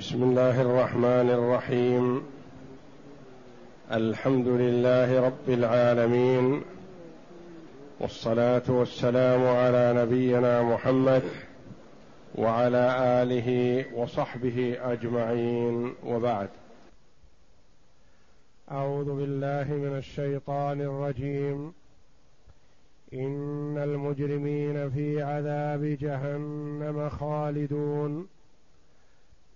بسم الله الرحمن الرحيم. الحمد لله رب العالمين. والصلاة والسلام على نبينا محمد وعلى آله وصحبه أجمعين. وبعد. أعوذ بالله من الشيطان الرجيم. إن المجرمين في عذاب جهنم خالدون.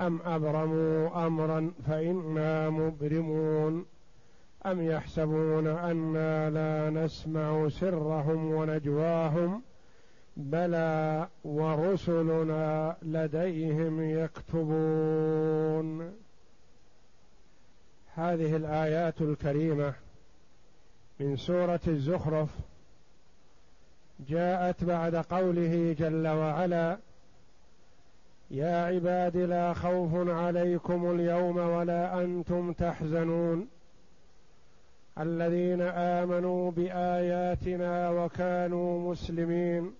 أم أبرموا أمرا فإنا مبرمون أم يحسبون أنا لا نسمع سرهم ونجواهم بلى ورسلنا لديهم يكتبون. هذه الآيات الكريمة من سورة الزخرف جاءت بعد قوله جل وعلا يا عباد لا خوف عليكم اليوم ولا أنتم تحزنون. الذين آمنوا بآياتنا وكانوا مسلمين.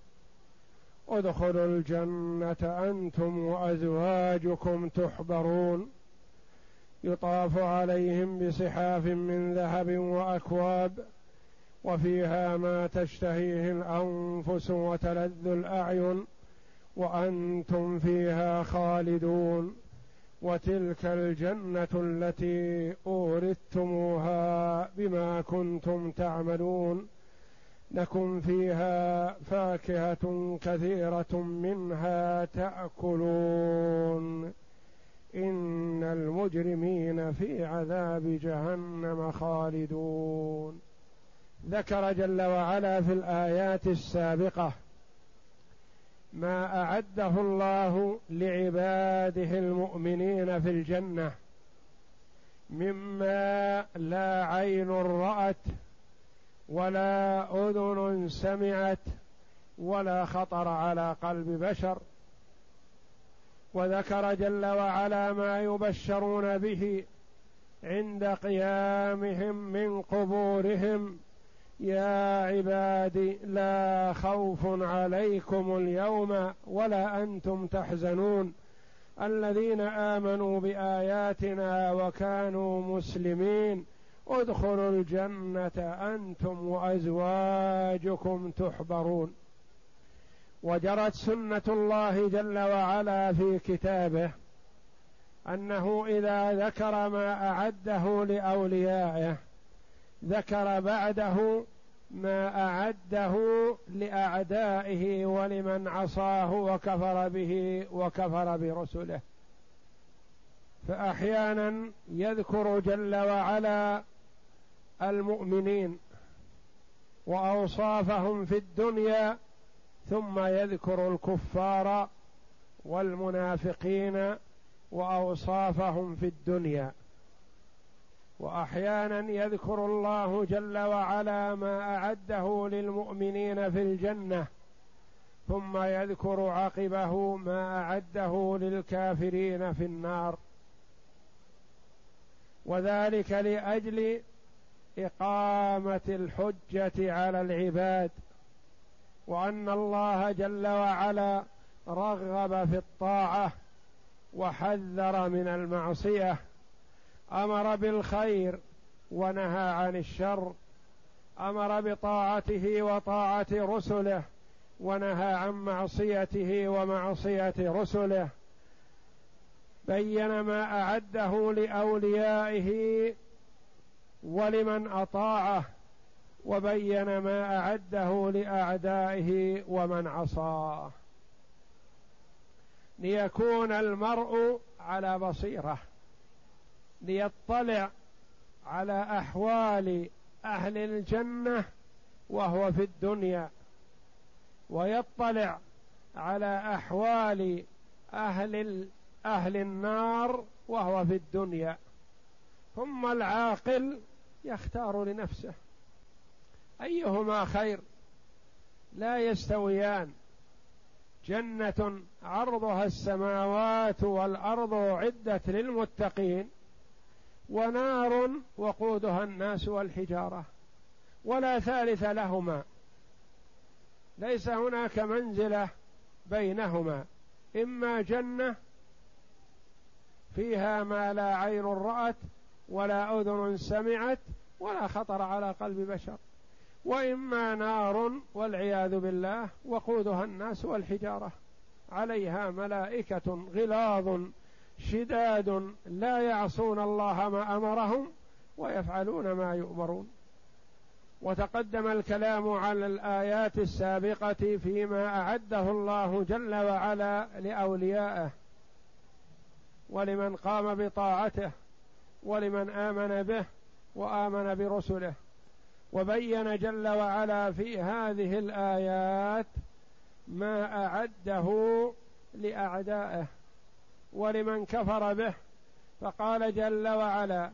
ادخلوا الجنة أنتم وأزواجكم تحبرون. يطاف عليهم بصحاف من ذهب وأكواب وفيها ما تشتهيه الأنفس وتلذ الأعين. وأنتم فيها خالدون. وتلك الجنة التي أورثتموها بما كنتم تعملون. لكم فيها فاكهة كثيرة منها تأكلون. إن المجرمين في عذاب جهنم خالدون. ذكر جل وعلا في الآيات السابقة ما أعده الله لعباده المؤمنين في الجنة مما لا عين رأت ولا أذن سمعت ولا خطر على قلب بشر وذكر جل وعلا ما يبشرون به عند قيامهم من قبورهم يا عبادي لا خوف عليكم اليوم ولا أنتم تحزنون. الذين آمنوا بآياتنا وكانوا مسلمين ادخلوا الجنة أنتم وأزواجكم تحبرون. وجرت سنة الله جل وعلا في كتابه أنه إذا ذكر ما أعده لأوليائه ذكر بعده ما أعده لأعدائه ولمن عصاه وكفر به وكفر برسله. فأحيانا يذكر جل وعلا المؤمنين وأوصافهم في الدنيا ثم يذكر الكفار والمنافقين وأوصافهم في الدنيا. وأحيانا يذكر الله جل وعلا ما أعده للمؤمنين في الجنة ثم يذكر عقبه ما أعده للكافرين في النار. وذلك لأجل إقامة الحجة على العباد وأن الله جل وعلا رغب في الطاعة وحذر من المعصية. أمر بالخير ونهى عن الشر أمر بطاعته وطاعة رسله ونهى عن معصيته ومعصية رسله بين ما أعده لأوليائه ولمن أطاعه وبين ما أعده لأعدائه ومن عصاه. ليكون المرء على بصيرة. ليطلع على أحوال أهل الجنة وهو في الدنيا ويطلع على أحوال أهل أهل النار وهو في الدنيا. ثم العاقل يختار لنفسه. أيهما خير؟ لا يستويان. جنة عرضها السماوات والأرض عدت للمتقين. ونار وقودها الناس والحجارة. ولا ثالث لهما. ليس هناك منزلة بينهما. إما جنة فيها ما لا عين رأت ولا أذن سمعت ولا خطر على قلب بشر. وإما نار والعياذ بالله وقودها الناس والحجارة. عليها ملائكة غلاظ شداد لا يعصون الله ما أمرهم ويفعلون ما يؤمرون. وتقدم الكلام على الآيات السابقة فيما أعده الله جل وعلا لأوليائه ولمن قام بطاعته ولمن آمن به وآمن برسله. وبين جل وعلا في هذه الآيات ما أعده لأعدائه. ولمن كفر به فقال جل وعلا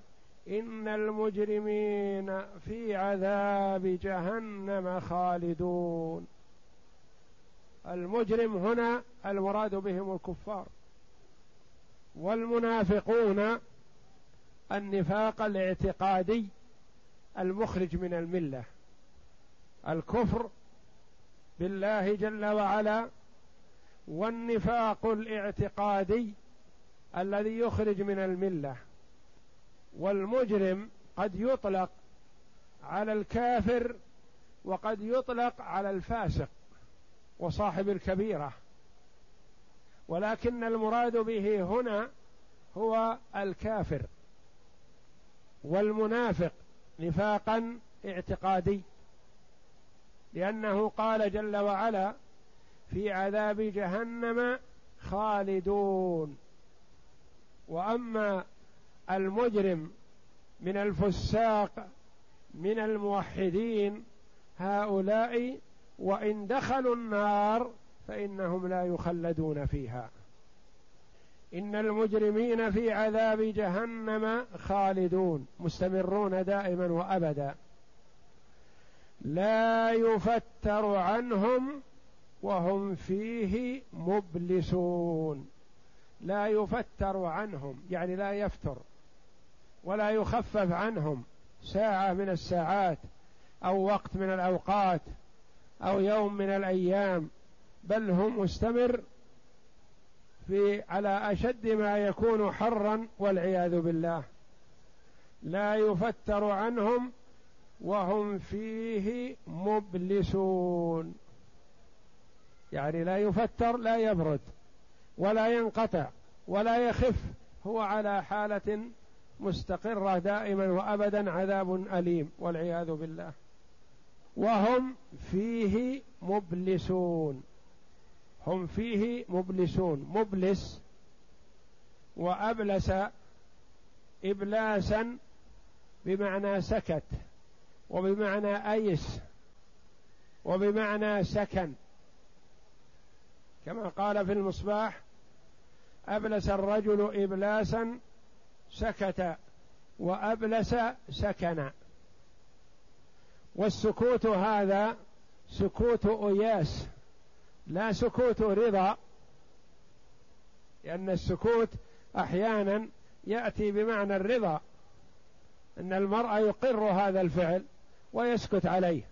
إن المجرمين في عذاب جهنم خالدون. المجرم هنا المراد بهم الكفار. والمنافقون النفاق الاعتقادي المخرج من الملة. الكفر بالله جل وعلا والنفاق الاعتقادي الذي يخرج من الملة. والمجرم قد يطلق على الكافر وقد يطلق على الفاسق وصاحب الكبيرة. ولكن المراد به هنا هو الكافر والمنافق نفاقا اعتقادي. لأنه قال جل وعلا في عذاب جهنم خالدون. وأما المجرم من الفساق من الموحدين هؤلاء وإن دخلوا النار فإنهم لا يخلدون فيها. إن المجرمين في عذاب جهنم خالدون مستمرون دائما وابدا. لا يفتر عنهم وهم فيه مبلسون. لا يفتر عنهم يعني لا يفتر ولا يخفف عنهم ساعة من الساعات أو وقت من الأوقات أو يوم من الأيام بل هم مستمر في على أشد ما يكون حرا والعياذ بالله. لا يفتر عنهم وهم فيه مبلسون. يعني لا يفتر لا يبرد. ولا ينقطع ولا يخف هو على حالة مستقرة دائما وابدا عذاب أليم والعياذ بالله. وهم فيه مبلسون هم فيه مبلسون مبلس وأبلس ابلاسا بمعنى سكت وبمعنى أيس وبمعنى سكن كما قال في المصباح أبلس الرجل ابلاسا سكت وأبلس سكن. والسكوت هذا سكوت أياس لا سكوت رضا لأن السكوت أحيانا يأتي بمعنى الرضا أن المرء يقر هذا الفعل ويسكت عليه.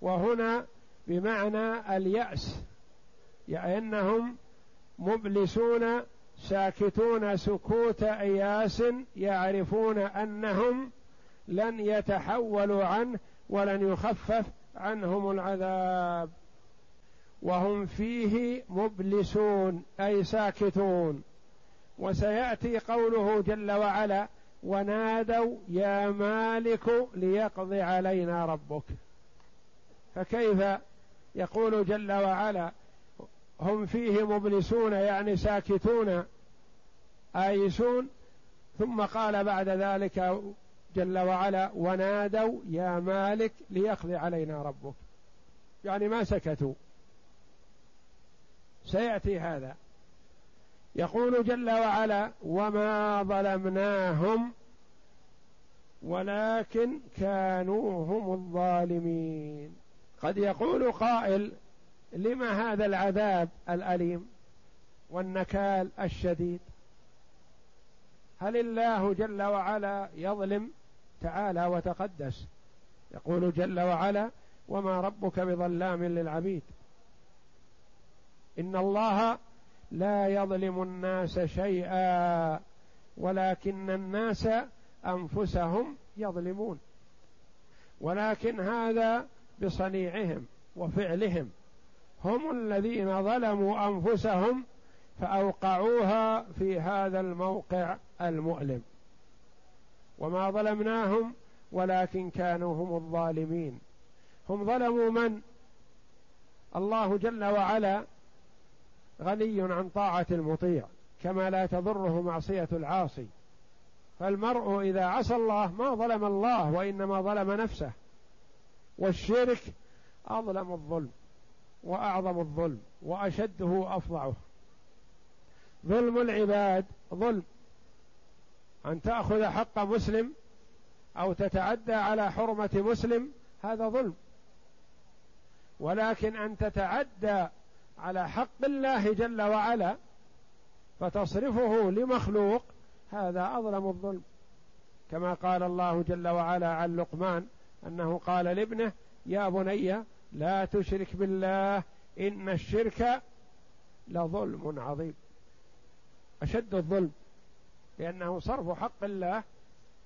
وهنا بمعنى اليأس يعني انهم مبلسون ساكتون سكوت إياس يعرفون أنهم لن يتحولوا عنه ولن يخفف عنهم العذاب. وهم فيه مبلسون أي ساكتون. وسيأتي قوله جل وعلا ونادوا يا مالك ليقضي علينا ربك. فكيف يقول جل وعلا هم فيه مبلسون يعني ساكتون آيسون. ثم قال بعد ذلك جل وعلا ونادوا يا مالك ليقضي علينا ربك. يعني ما سكتوا. سيأتي هذا. يقول جل وعلا وما ظلمناهم ولكن كانوا هم الظالمين. قد يقول قائل لما هذا العذاب الأليم والنكال الشديد؟ هل الله جل وعلا يظلم تعالى وتقدس؟ يقول جل وعلا وما ربك بظلام للعبيد إن الله لا يظلم الناس شيئا ولكن الناس أنفسهم يظلمون. ولكن هذا بصنيعهم وفعلهم. هم الذين ظلموا أنفسهم فأوقعوها في هذا الموقع المؤلم. وما ظلمناهم ولكن كانوا هم الظالمين. هم ظلموا من؟ الله جل وعلا غني عن طاعة المطيع كما لا تضره معصية العاصي. فالمرء إذا عصى الله ما ظلم الله وإنما ظلم نفسه. والشرك أظلم الظلم. وأعظم الظلم وأشده افظعه ظلم العباد ظلم. أن تأخذ حق مسلم أو تتعدى على حرمة مسلم هذا ظلم. ولكن أن تتعدى على حق الله جل وعلا فتصرفه لمخلوق هذا أظلم الظلم. كما قال الله جل وعلا عن لقمان أنه قال لابنه يا بني لا تشرك بالله إن الشرك لظلم عظيم. أشد الظلم لأنه صرف حق الله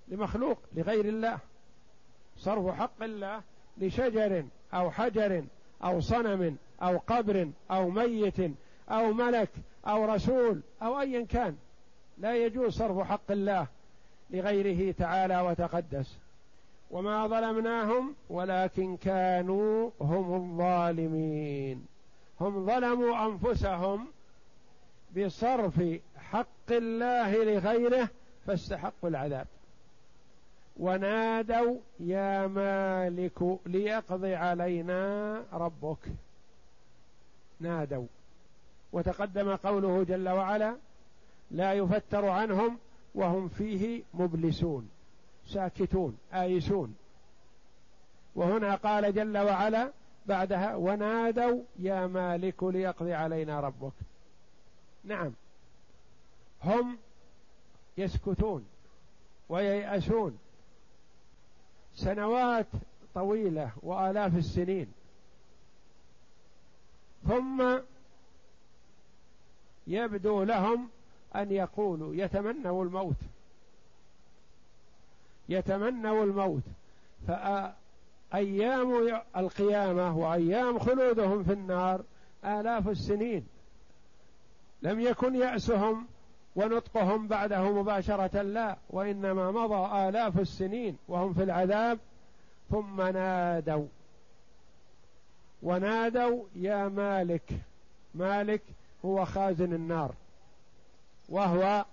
لمخلوق لغير الله. صرف حق الله لشجر أو حجر أو صنم أو قبر أو ميت أو ملك أو رسول أو أيا كان. لا يجوز صرف حق الله لغيره تعالى وتقدس. وما ظلمناهم ولكن كانوا هم الظالمين. هم ظلموا أنفسهم بصرف حق الله لغيره فاستحقوا العذاب. ونادوا يا مالك ليقضي علينا ربك. نادوا. وتقدم قوله جل وعلا لا يفتر عنهم وهم فيه مبلسون. ساكتون آيسون. وهنا قال جل وعلا بعدها ونادوا يا مالك ليقضي علينا ربك. نعم. هم يسكتون وييأسون سنوات طويلة وآلاف السنين. ثم يبدو لهم أن يقولوا يتمنوا الموت. يتمنوا الموت. فأيام القيامة وأيام خلودهم في النار آلاف السنين. لم يكن يأسهم ونطقهم بعده مباشرة لا وإنما مضى آلاف السنين وهم في العذاب. ثم نادوا. ونادوا يا مالك مالك هو خازن النار وهو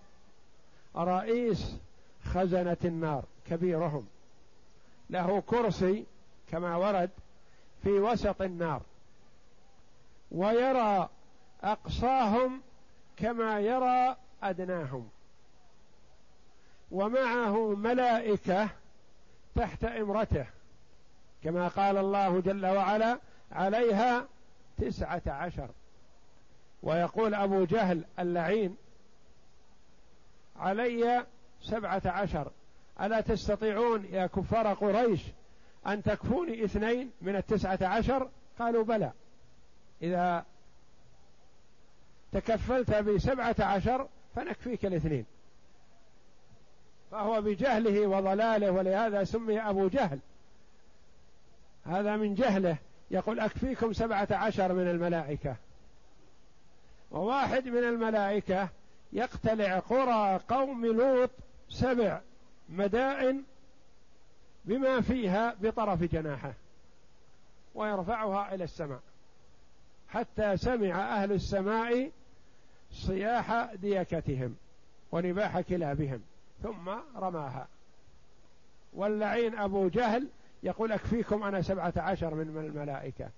رئيس خزنة النار. كبيرهم. له كرسي كما ورد في وسط النار. ويرى أقصاهم كما يرى أدناهم. ومعه ملائكة تحت إمرته كما قال الله جل وعلا عليها تسعة عشر ويقول أبو جهل اللعين علي سبعة عشر ألا تستطيعون يا كفار قريش أن تكفوني اثنين من التسعة عشر؟ قالوا بلى. إذا تكفلت بسبعة عشر فنكفيك الاثنين. فهو بجهله وضلاله ولهذا سمي أبو جهل. هذا من جهله. يقول أكفيكم سبعة عشر من الملائكة. وواحد من الملائكة يقتلع قرى قوم لوط سبع. مدائن بما فيها بطرف جناحه ويرفعها إلى السماء. حتى سمع أهل السماء صياح ديكتهم ونباح كلابهم ثم رماها. واللعين أبو جهل يقول أكفيكم أنا سبعة عشر من الملائكة.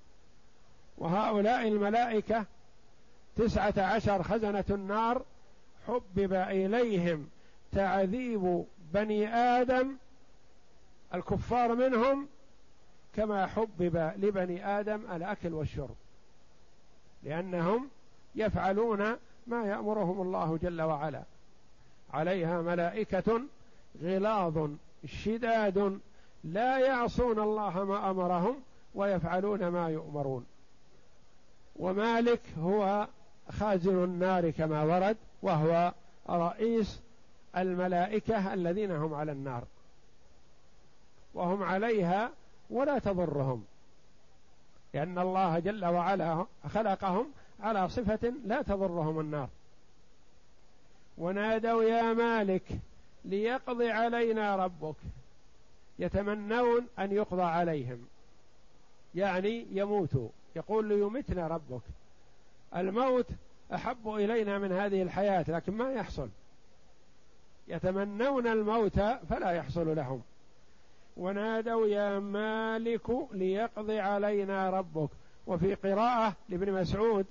وهؤلاء الملائكة تسعة عشر خزنة النار حبب إليهم تعذيب بني آدم الكفار منهم كما حبب لبني آدم الأكل والشرب. لأنهم يفعلون ما يأمرهم الله جل وعلا. عليها ملائكة غلاظ شداد لا يعصون الله ما أمرهم ويفعلون ما يؤمرون. ومالك هو خازن النار كما ورد وهو رئيس الملائكة الذين هم على النار. وهم عليها ولا تضرهم. لأن الله جل وعلا خلقهم على صفة لا تضرهم النار. ونادوا يا مالك ليقضي علينا ربك. يتمنون أن يقضى عليهم. يعني يموتوا. يقول ليمتنا ربك. الموت أحب إلينا من هذه الحياة لكن ما يحصل. يتمنون الموت فلا يحصل لهم. ونادوا يا مالك ليقضي علينا ربك. وفي قراءة لابن مسعود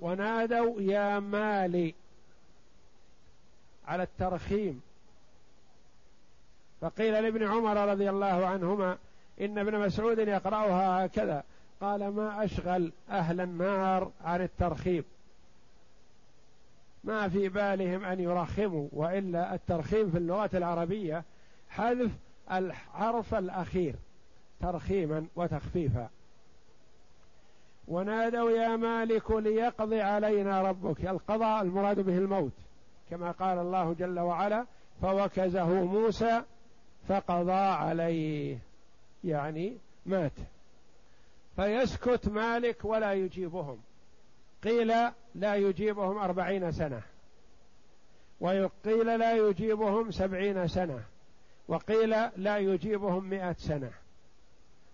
ونادوا يا مالي على الترخيم. فقيل لابن عمر رضي الله عنهما إن ابن مسعود يقرأها هكذا. قال ما أشغل أهل النار عن الترخيم. ما في بالهم أن يرخموا وإلا الترخيم في اللغة العربية حذف الحرف الأخير ترخيما وتخفيفا. ونادوا يا مالك ليقضي علينا ربك. القضاء المراد به الموت كما قال الله جل وعلا فوكزه موسى فقضى عليه. يعني مات. فيسكت مالك ولا يجيبهم. قيل لا يجيبهم أربعين سنة وقيل لا يجيبهم سبعين سنة وقيل لا يجيبهم مئة سنة.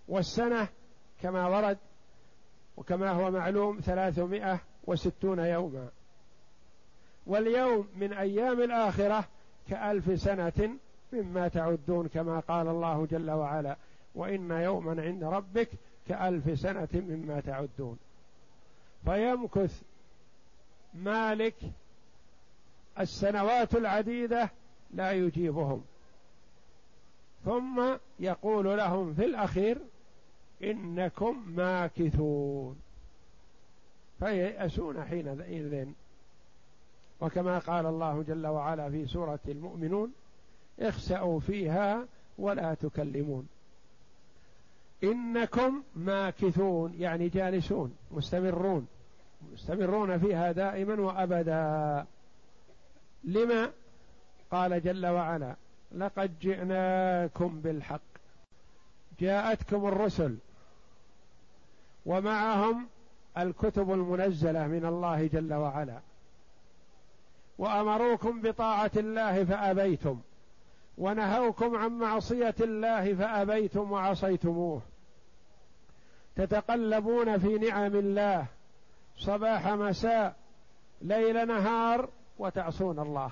والسنة كما ورد وكما هو معلوم ثلاثمائة وستون يوما. واليوم من أيام الآخرة كألف سنة مما تعدون كما قال الله جل وعلا وإن يوما عند ربك كألف سنة مما تعدون. فيمكث مالك السنوات العديدة لا يجيبهم. ثم يقول لهم في الأخير إنكم ماكثون. فييأسون حينئذ. وكما قال الله جل وعلا في سورة المؤمنون اخسأوا فيها ولا تكلمون. إنكم ماكثون يعني جالسون مستمرون. مستمرون فيها دائما وأبدا. لما؟ قال جل وعلا لقد جئناكم بالحق. جاءتكم الرسل ومعهم الكتب المنزلة من الله جل وعلا. وأمروكم بطاعة الله فأبيتم. ونهوكم عن معصية الله فأبيتم وعصيتموه. تتقلبون في نعم الله. صباح مساء ليل نهار وتعصون الله.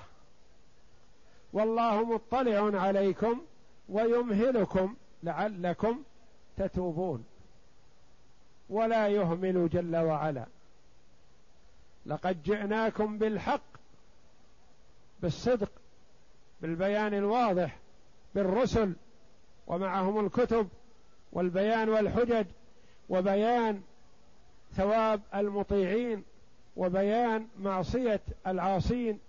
والله مطلع عليكم ويمهلكم لعلكم تتوبون. ولا يهمل جل وعلا. لقد جئناكم بالحق بالصدق بالبيان الواضح بالرسل ومعهم الكتب والبيان والحجج وبيان ثواب المطيعين وبيان معصية العاصين.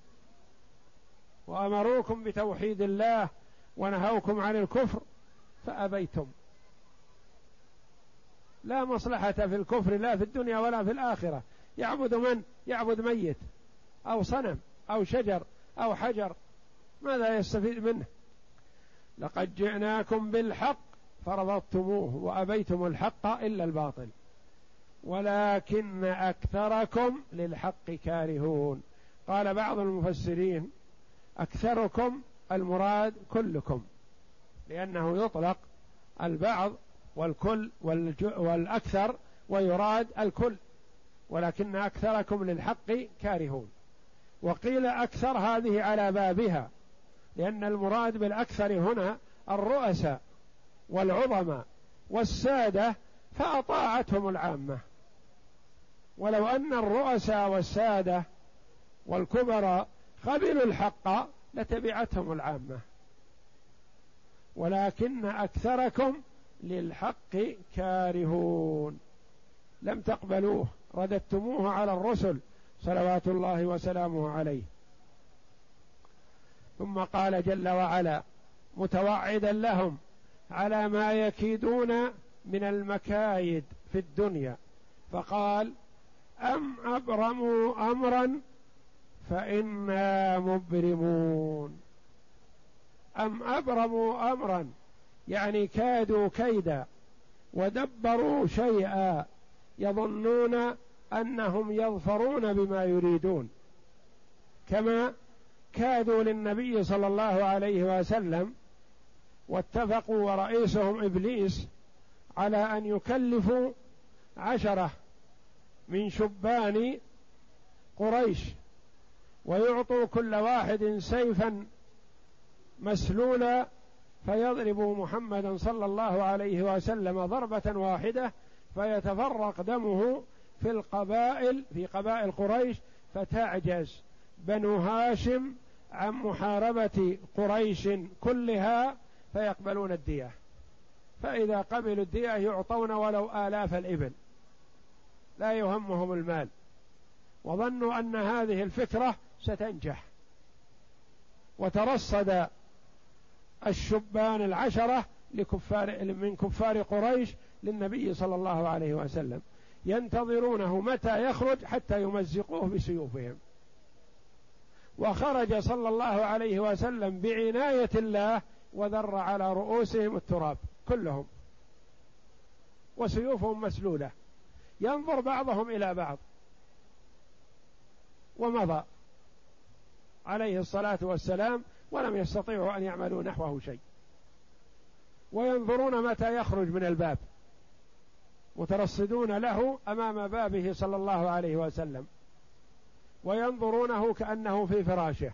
وأمروكم بتوحيد الله ونهوكم عن الكفر فأبيتم. لا مصلحة في الكفر لا في الدنيا ولا في الآخرة. يعبد من؟ يعبد ميت أو صنم أو شجر أو حجر ماذا يستفيد منه. لقد جئناكم بالحق فرضتموه وأبيتم الحق إلا الباطل. ولكن أكثركم للحق كارهون. قال بعض المفسرين أكثركم المراد كلكم لأنه يطلق البعض والكل والأكثر ويراد الكل. ولكن أكثركم للحق كارهون. وقيل أكثر هذه على بابها لأن المراد بالأكثر هنا الرؤساء والعظماء والسادة فأطاعتهم العامة. ولو أن الرؤساء والسادة والكبراء قبلوا الحق لتبعتهم العامة. ولكن أكثركم للحق كارهون. لم تقبلوه رددتموه على الرسل صلوات الله وسلامه عليه. ثم قال جل وعلا متوعدا لهم على ما يكيدون من المكايد في الدنيا. فقال أم أبرموا أمرا فإنا مبرمون. أم أبرموا أمرا يعني كادوا كيدا ودبروا شيئا يظنون أنهم يظفرون بما يريدون. كما كادوا للنبي صلى الله عليه وسلم واتفقوا ورئيسهم إبليس على أن يكلفوا عشرة من شبان قريش ويعطوا كل واحد سيفا مسلولا فيضرب محمدا صلى الله عليه وسلم ضربة واحدة فيتفرق دمه في القبائل في قبائل قريش فتعجز. بنو هاشم عن محاربة قريش كلها فيقبلون الدية. فإذا قبلوا الدية يعطون ولو آلاف الإبل. لا يهمهم المال. وظنوا أن هذه الفكرة ستنجح. وترصد الشبان العشرة لكفار من كفار قريش للنبي صلى الله عليه وسلم. ينتظرونه متى يخرج حتى يمزقوه بسيوفهم. وخرج صلى الله عليه وسلم بعناية الله وذر على رؤوسهم التراب كلهم وسيوفهم مسلولة. ينظر بعضهم إلى بعض. ومضى عليه الصلاة والسلام ولم يستطيعوا أن يعملوا نحوه شيء. وينظرون متى يخرج من الباب. مترصدون له أمام بابه صلى الله عليه وسلم. وينظرونه كأنه في فراشه.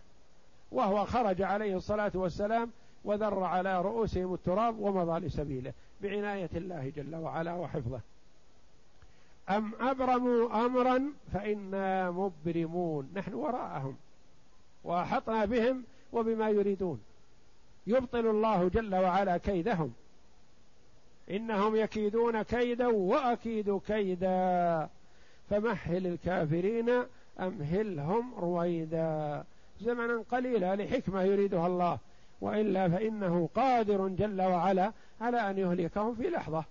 وهو خرج عليه الصلاة والسلام وذر على رؤوسهم التراب ومضى لسبيله بعناية الله جل وعلا وحفظه. أم أبرموا امرا فإنا مبرمون. نحن وراءهم. وأحطنا بهم وبما يريدون. يبطل الله جل وعلا كيدهم. إنهم يكيدون كيدا وأكيد كيدا. فمهل الكافرين امهلهم رويدا. زمنا قليلا لحكمة يريدها الله وإلا فإنه قادر جل وعلا على أن يهلكهم في لحظة.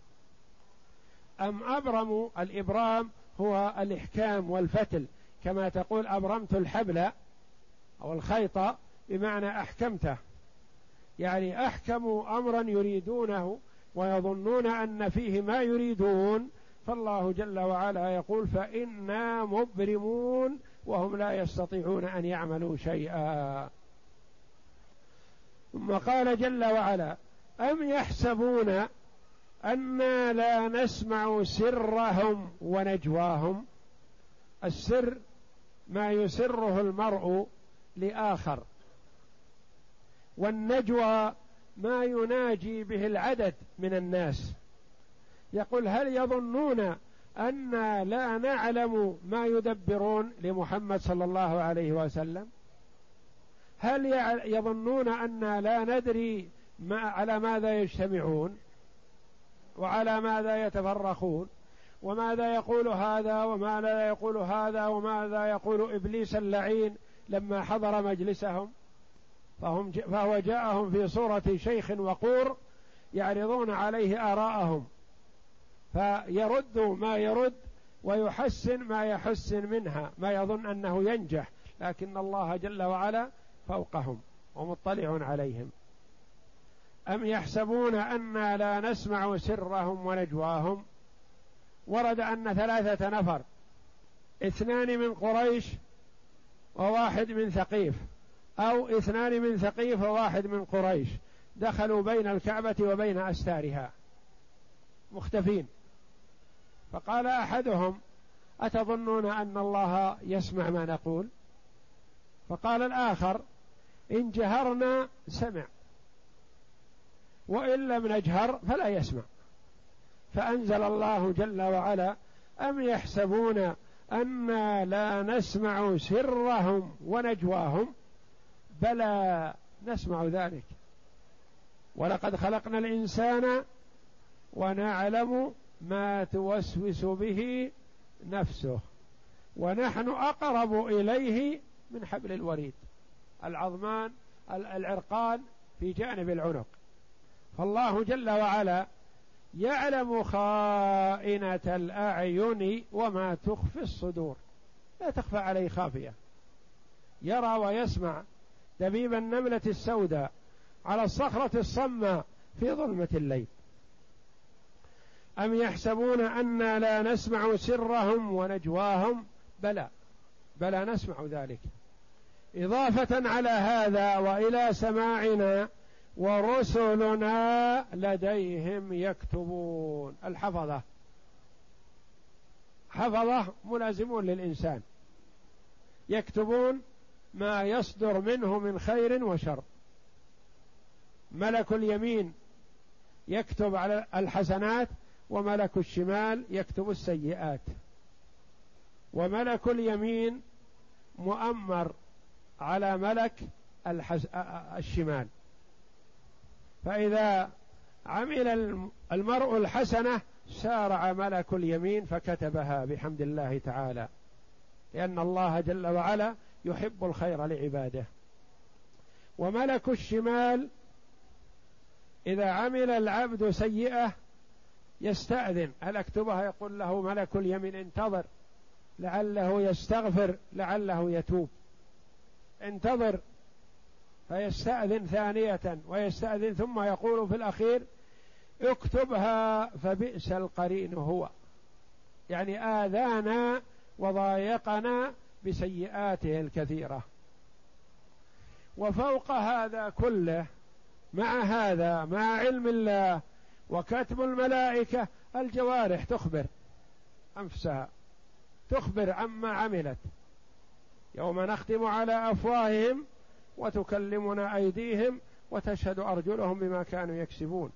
أم ابرموا الإبرام هو الإحكام والفتل كما تقول أبرمت الحبل أو الخيط بمعنى أحكمته. يعني أحكموا أمرا يريدونه ويظنون أن فيه ما يريدون فالله جل وعلا يقول فإنا مبرمون وهم لا يستطيعون أن يعملوا شيئا. ثم قال جل وعلا أم يحسبون أنا لا نسمع سرهم ونجواهم؟ السر ما يسره المرء لآخر والنجوى ما يناجي به العدد من الناس. يقول هل يظنون أنا لا نعلم ما يدبرون لمحمد صلى الله عليه وسلم؟ هل يظنون أنا لا ندري ما على ماذا يجتمعون؟ وعلى ماذا يتفرقون وماذا يقول هذا؟ وماذا يقول هذا؟ وماذا يقول إبليس اللعين لما حضر مجلسهم؟ فهم فهو جاءهم في صورة شيخ وقور يعرضون عليه آراءهم. فيرد ما يرد ويحسن ما يحسن منها ما يظن أنه ينجح لكن الله جل وعلا فوقهم ومطلع عليهم. أم يحسبون أنا لا نسمع سرهم ونجواهم؟ ورد أن ثلاثة نفر اثنان من قريش وواحد من ثقيف أو اثنان من ثقيف وواحد من قريش دخلوا بين الكعبة وبين أستارها. مختفين. فقال أحدهم أتظنون أن الله يسمع ما نقول؟ فقال الآخر إن جهرنا سمع وإن لم نجهر فلا يسمع. فأنزل الله جل وعلا أم يحسبون أنا لا نسمع سرهم ونجواهم؟ بلى نسمع ذلك. ولقد خلقنا الإنسان ونعلم ما توسوس به نفسه. ونحن أقرب إليه من حبل الوريد. العظمان العرقان في جانب العنق. فالله جل وعلا يعلم خائنة الأعين وما تخفي الصدور. لا تخفى عليه خافية. يرى ويسمع دبيب النملة السوداء على الصخرة الصماء في ظلمة الليل. أم يحسبون أنا لا نسمع سرهم ونجواهم؟ بلى. بلى نسمع ذلك. إضافة على هذا وإلى سماعنا ورسلنا لديهم يكتبون. الحفظة. حفظة ملازمون للإنسان. يكتبون ما يصدر منه من خير وشر. ملك اليمين يكتب على الحسنات وملك الشمال يكتب السيئات. وملك اليمين مؤمر على ملك الحس... الشمال. فإذا عمل المرء الحسنة سارع ملك اليمين فكتبها بحمد الله تعالى. لأن الله جل وعلا يحب الخير لعباده. وملك الشمال إذا عمل العبد سيئة يستأذن. هل أكتبها؟ يقول له ملك اليمين انتظر. لعله يستغفر لعله يتوب. انتظر. فيستأذن ثانية ويستأذن ثم يقول في الأخير اكتبها فبئس القرين هو. يعني آذانا وضايقنا بسيئاته الكثيرة. وفوق هذا كله مع هذا مع علم الله وكتب الملائكة الجوارح تخبر أنفسها تخبر عما عملت. يوم نختم على أفواههم وتكلمنا أيديهم وتشهد أرجلهم بما كانوا يكسبون.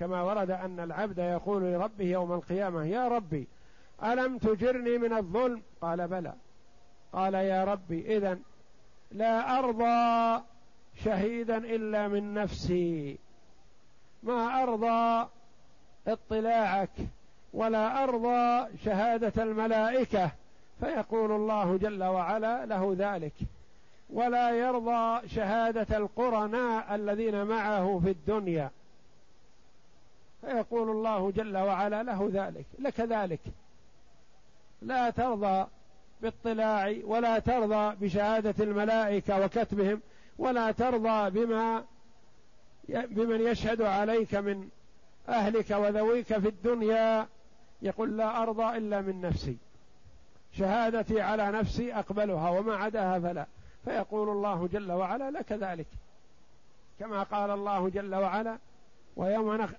كما ورد أن العبد يقول لربه يوم القيامة يا ربي ألم تجرني من الظلم؟ قال بلى. قال يا ربي إذا لا أرضى شهيدا إلا من نفسي. ما أرضى اطلاعك ولا أرضى شهادة الملائكة فيقول الله جل وعلا له ذلك. ولا يرضى شهادة القرناء الذين معه في الدنيا فيقول الله جل وعلا له ذلك. لك ذلك. لا ترضى باطلاع ولا ترضى بشهادة الملائكة وكتبهم ولا ترضى بما بمن يشهد عليك من أهلك وذويك في الدنيا يقول لا أرضى إلا من نفسي. شهادتي على نفسي أقبلها وما عداها فلا. فيقول الله جل وعلا لك ذلك. كما قال الله جل وعلا ويوم نخ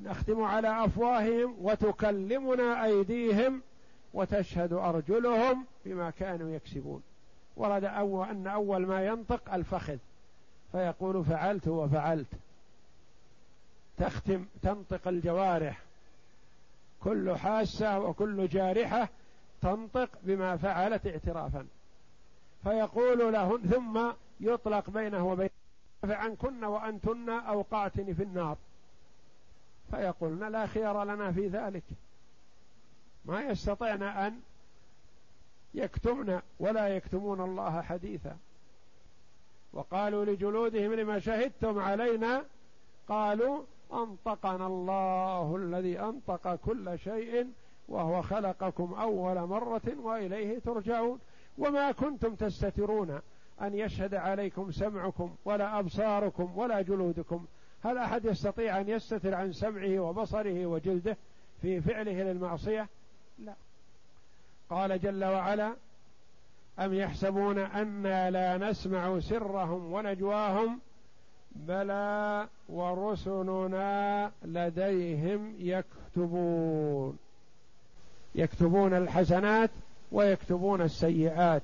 نختم على أفواههم وتكلمنا أيديهم وتشهد أرجلهم بما كانوا يكسبون. ورد أول أن أول ما ينطق الفخذ. فيقول فعلت وفعلت. تختم تنطق الجوارح. كل حاسة وكل جارحة تنطق بما فعلت اعترافا. فيقول لهن ثم يطلق بينه وبين فعنكن وأنتن أوقعتني في النار. فيقولن لا خير لنا في ذلك. ما يستطيعن أن يكتمن ولا يكتمون الله حديثا. وقالوا لجلودهم لما شهدتم علينا؟ قالوا أنطقنا الله الذي أنطق كل شيء وهو خلقكم أول مرة وإليه ترجعون. وما كنتم تستترون أن يشهد عليكم سمعكم ولا أبصاركم ولا جلودكم. هل أحد يستطيع أن يستتر عن سمعه وبصره وجلده في فعله للمعصية؟ لا. قال جل وعلا أم يحسبون أنا لا نسمع سرهم ونجواهم بلى ورسلنا لديهم يكتبون. يكتبون الحسنات ويكتبون السيئات.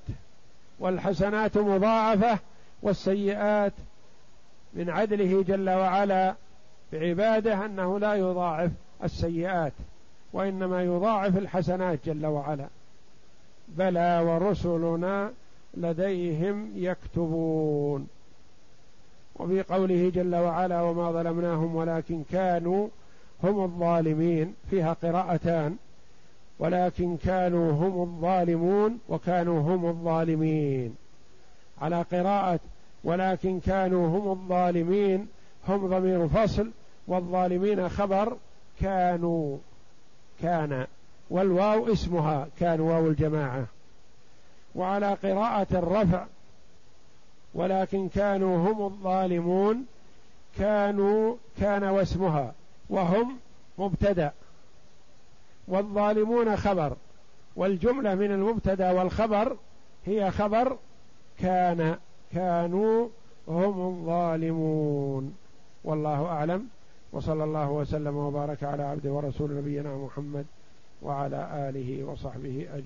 والحسنات مضاعفة والسيئات من عدله جل وعلا بعباده أنه لا يضاعف السيئات وإنما يضاعف الحسنات جل وعلا. بلى ورسلنا لديهم يكتبون. وفي قوله جل وعلا وما ظلمناهم ولكن كانوا هم الظالمين فيها قراءتان. ولكن كانوا هم الظالمون وكانوا هم الظالمين. على قراءة ولكن كانوا هم الظالمين هم ضمير فصل والظالمين خبر كانوا كان والواو اسمها كان واو الجماعة. وعلى قراءة الرفع ولكن كانوا هم الظالمون كانوا كان واسمها وهم مبتدأ. والظالمون خبر. والجملة من المبتدأ والخبر هي خبر كان كانوا هم الظالمون. والله أعلم. وصلى الله وسلم وبارك على عبده ورسول نبينا محمد وعلى آله وصحبه أجمعين.